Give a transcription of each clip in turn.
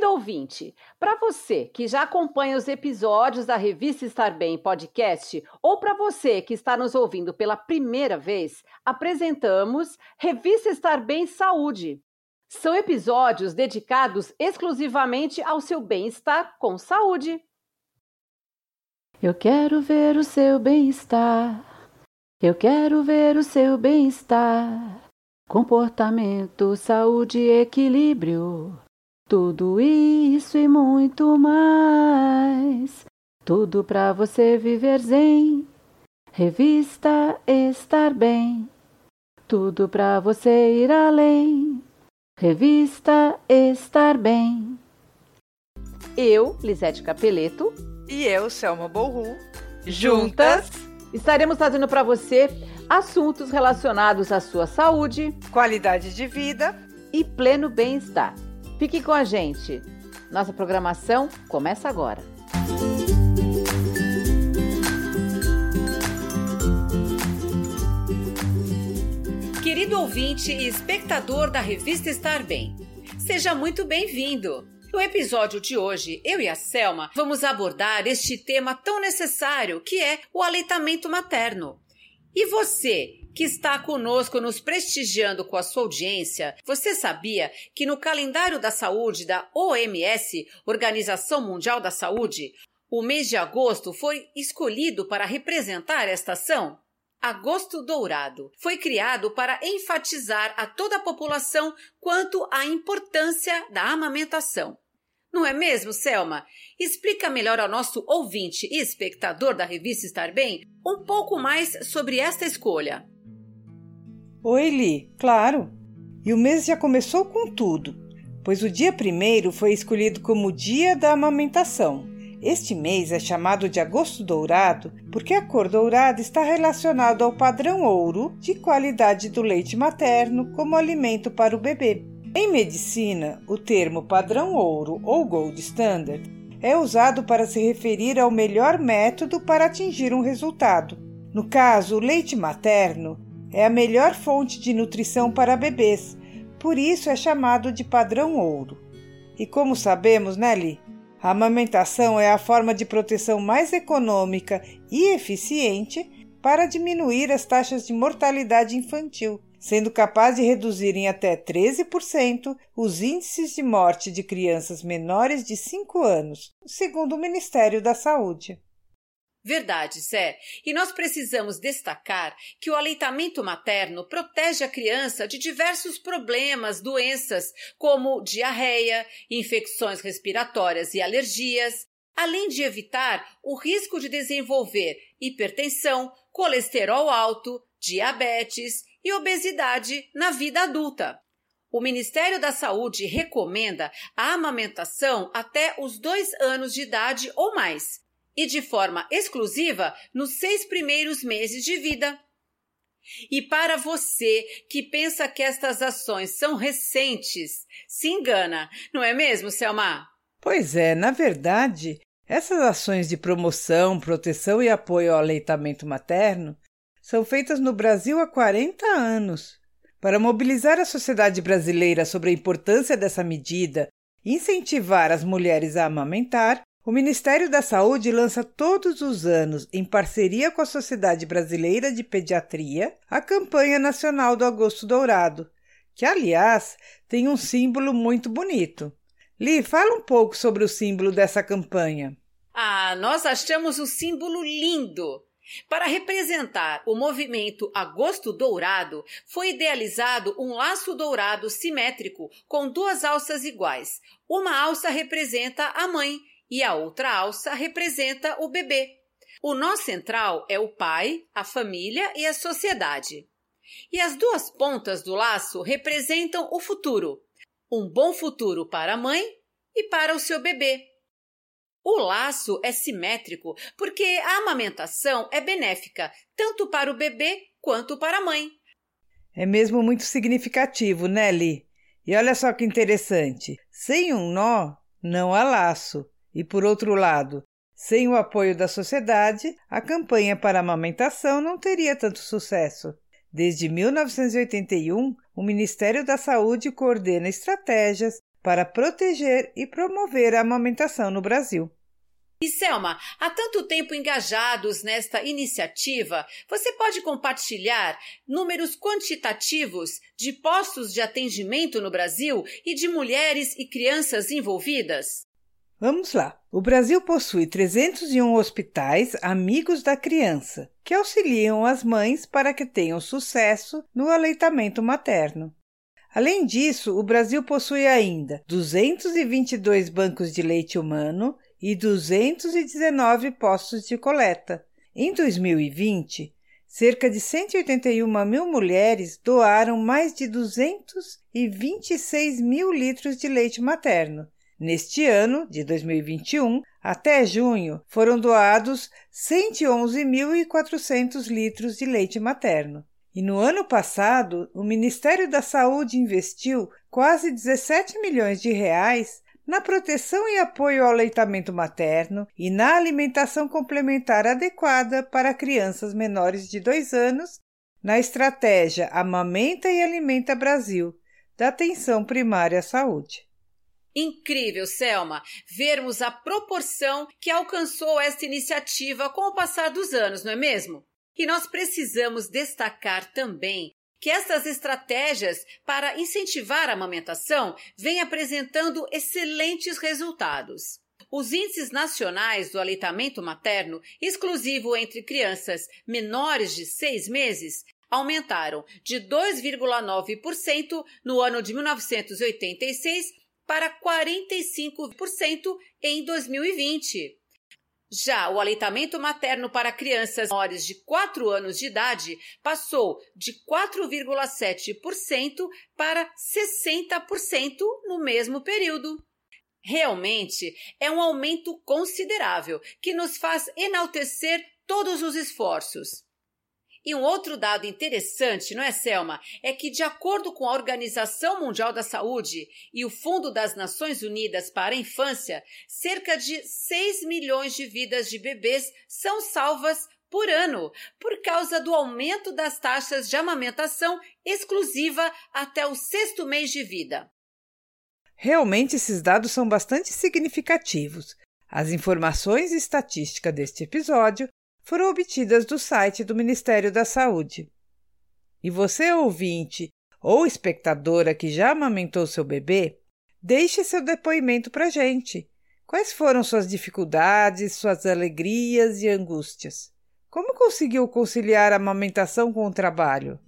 Querido ouvinte, para você que já acompanha os episódios da revista Estar Bem Podcast, ou para você que está nos ouvindo pela primeira vez, apresentamos Revista Estar Bem Saúde. São episódios dedicados exclusivamente ao seu bem-estar com saúde. Eu quero ver o seu bem-estar. Eu quero ver o seu bem-estar. Comportamento, saúde, equilíbrio. Tudo isso e muito mais. Tudo para você viver zen. Revista Estar Bem. Tudo para você ir além. Revista Estar Bem. Eu, Lisete Capeleto. E eu, Selma Borru. Juntas, estaremos trazendo para você assuntos relacionados à sua saúde, qualidade de vida e pleno bem-estar. Fique com a gente. Nossa programação começa agora. Querido ouvinte e espectador da revista Estar Bem, seja muito bem-vindo. No episódio de hoje, eu e a Selma vamos abordar este tema tão necessário que é o aleitamento materno. E você, que está conosco nos prestigiando com a sua audiência, você sabia que no calendário da saúde da OMS, Organização Mundial da Saúde, o mês de agosto foi escolhido para representar esta ação? Agosto Dourado foi criado para enfatizar a toda a população quanto à importância da amamentação. Não é mesmo, Selma? Explica melhor ao nosso ouvinte e espectador da revista Estar Bem um pouco mais sobre esta escolha. Oi, Li, claro. E o mês já começou com tudo, pois o dia primeiro foi escolhido como Dia da Amamentação. Este mês é chamado de Agosto Dourado porque a cor dourada está relacionada ao padrão ouro de qualidade do leite materno como alimento para o bebê. Em medicina, o termo padrão ouro ou gold standard é usado para se referir ao melhor método para atingir um resultado. No caso, o leite materno é a melhor fonte de nutrição para bebês, por isso é chamado de padrão ouro. E como sabemos, Nelly, né, a amamentação é a forma de proteção mais econômica e eficiente para diminuir as taxas de mortalidade infantil, sendo capaz de reduzir em até 13% os índices de morte de crianças menores de 5 anos, segundo o Ministério da Saúde. Verdade, Sé. E nós precisamos destacar que o aleitamento materno protege a criança de diversos problemas, doenças, como diarreia, infecções respiratórias e alergias, além de evitar o risco de desenvolver hipertensão, colesterol alto, diabetes e obesidade na vida adulta. O Ministério da Saúde recomenda a amamentação até os dois anos de idade ou mais e de forma exclusiva nos seis primeiros meses de vida. E para você que pensa que estas ações são recentes, se engana, não é mesmo, Selma? Pois é, na verdade, essas ações de promoção, proteção e apoio ao aleitamento materno são feitas no Brasil há 40 anos. Para mobilizar a sociedade brasileira sobre a importância dessa medida e incentivar as mulheres a amamentar, o Ministério da Saúde lança todos os anos, em parceria com a Sociedade Brasileira de Pediatria, a campanha nacional do Agosto Dourado, que, aliás, tem um símbolo muito bonito. Li, fala um pouco sobre o símbolo dessa campanha. Ah, nós achamos o símbolo lindo. Para representar o movimento Agosto Dourado, foi idealizado um laço dourado simétrico com duas alças iguais. Uma alça representa a mãe e a outra alça representa o bebê. O nó central é o pai, a família e a sociedade. E as duas pontas do laço representam o futuro. Um bom futuro para a mãe e para o seu bebê. O laço é simétrico porque a amamentação é benéfica tanto para o bebê quanto para a mãe. É mesmo muito significativo, né, Li? E olha só que interessante: sem um nó, não há laço. E por outro lado, sem o apoio da sociedade, a campanha para a amamentação não teria tanto sucesso. Desde 1981, o Ministério da Saúde coordena estratégias para proteger e promover a amamentação no Brasil. E Selma, há tanto tempo engajados nesta iniciativa, você pode compartilhar números quantitativos de postos de atendimento no Brasil e de mulheres e crianças envolvidas? Vamos lá. O Brasil possui 301 hospitais amigos da criança, que auxiliam as mães para que tenham sucesso no aleitamento materno. Além disso, o Brasil possui ainda 222 bancos de leite humano e 219 postos de coleta. Em 2020, cerca de 181 mil mulheres doaram mais de 226 mil litros de leite materno. Neste ano, de 2021, até junho, foram doados 111.400 litros de leite materno. E no ano passado, o Ministério da Saúde investiu quase 17 milhões de reais na proteção e apoio ao aleitamento materno e na alimentação complementar adequada para crianças menores de dois anos, na estratégia Amamenta e Alimenta Brasil, da Atenção Primária à Saúde. Incrível, Selma, vermos a proporção que alcançou esta iniciativa com o passar dos anos, não é mesmo? E nós precisamos destacar também que estas estratégias para incentivar a amamentação vêm apresentando excelentes resultados. Os índices nacionais do aleitamento materno, exclusivo entre crianças menores de seis meses, aumentaram de 2,9% no ano de 1986 para 45% em 2020. Já o aleitamento materno para crianças menores de 4 anos de idade passou de 4,7% para 60% no mesmo período. Realmente é um aumento considerável que nos faz enaltecer todos os esforços. E um outro dado interessante, não é, Selma? É que, de acordo com a Organização Mundial da Saúde e o Fundo das Nações Unidas para a Infância, cerca de 6 milhões de vidas de bebês são salvas por ano, por causa do aumento das taxas de amamentação exclusiva até o sexto mês de vida. Realmente, esses dados são bastante significativos. As informações e estatística deste episódio foram obtidas do site do Ministério da Saúde. E você, ouvinte ou espectadora que já amamentou seu bebê, deixe seu depoimento para a gente. Quais foram suas dificuldades, suas alegrias e angústias? Como conseguiu conciliar a amamentação com o trabalho?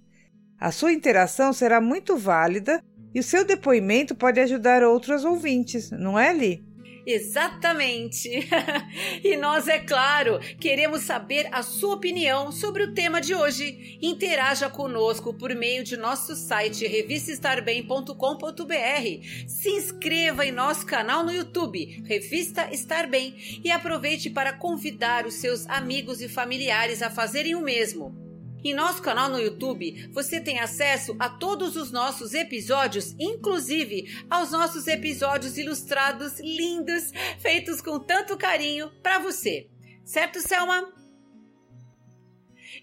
A sua interação será muito válida e o seu depoimento pode ajudar outros ouvintes, não é, Li? Exatamente! e nós, é claro, queremos saber a sua opinião sobre o tema de hoje. Interaja conosco por meio de nosso site revistaestarbem.com.br. Se inscreva em nosso canal no YouTube, Revista Estar Bem, e aproveite para convidar os seus amigos e familiares a fazerem o mesmo. Em nosso canal no YouTube, você tem acesso a todos os nossos episódios, inclusive aos nossos episódios ilustrados lindos, feitos com tanto carinho para você. Certo, Selma?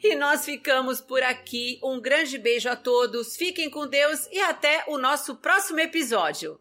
E nós ficamos por aqui. Um grande beijo a todos, fiquem com Deus e até o nosso próximo episódio.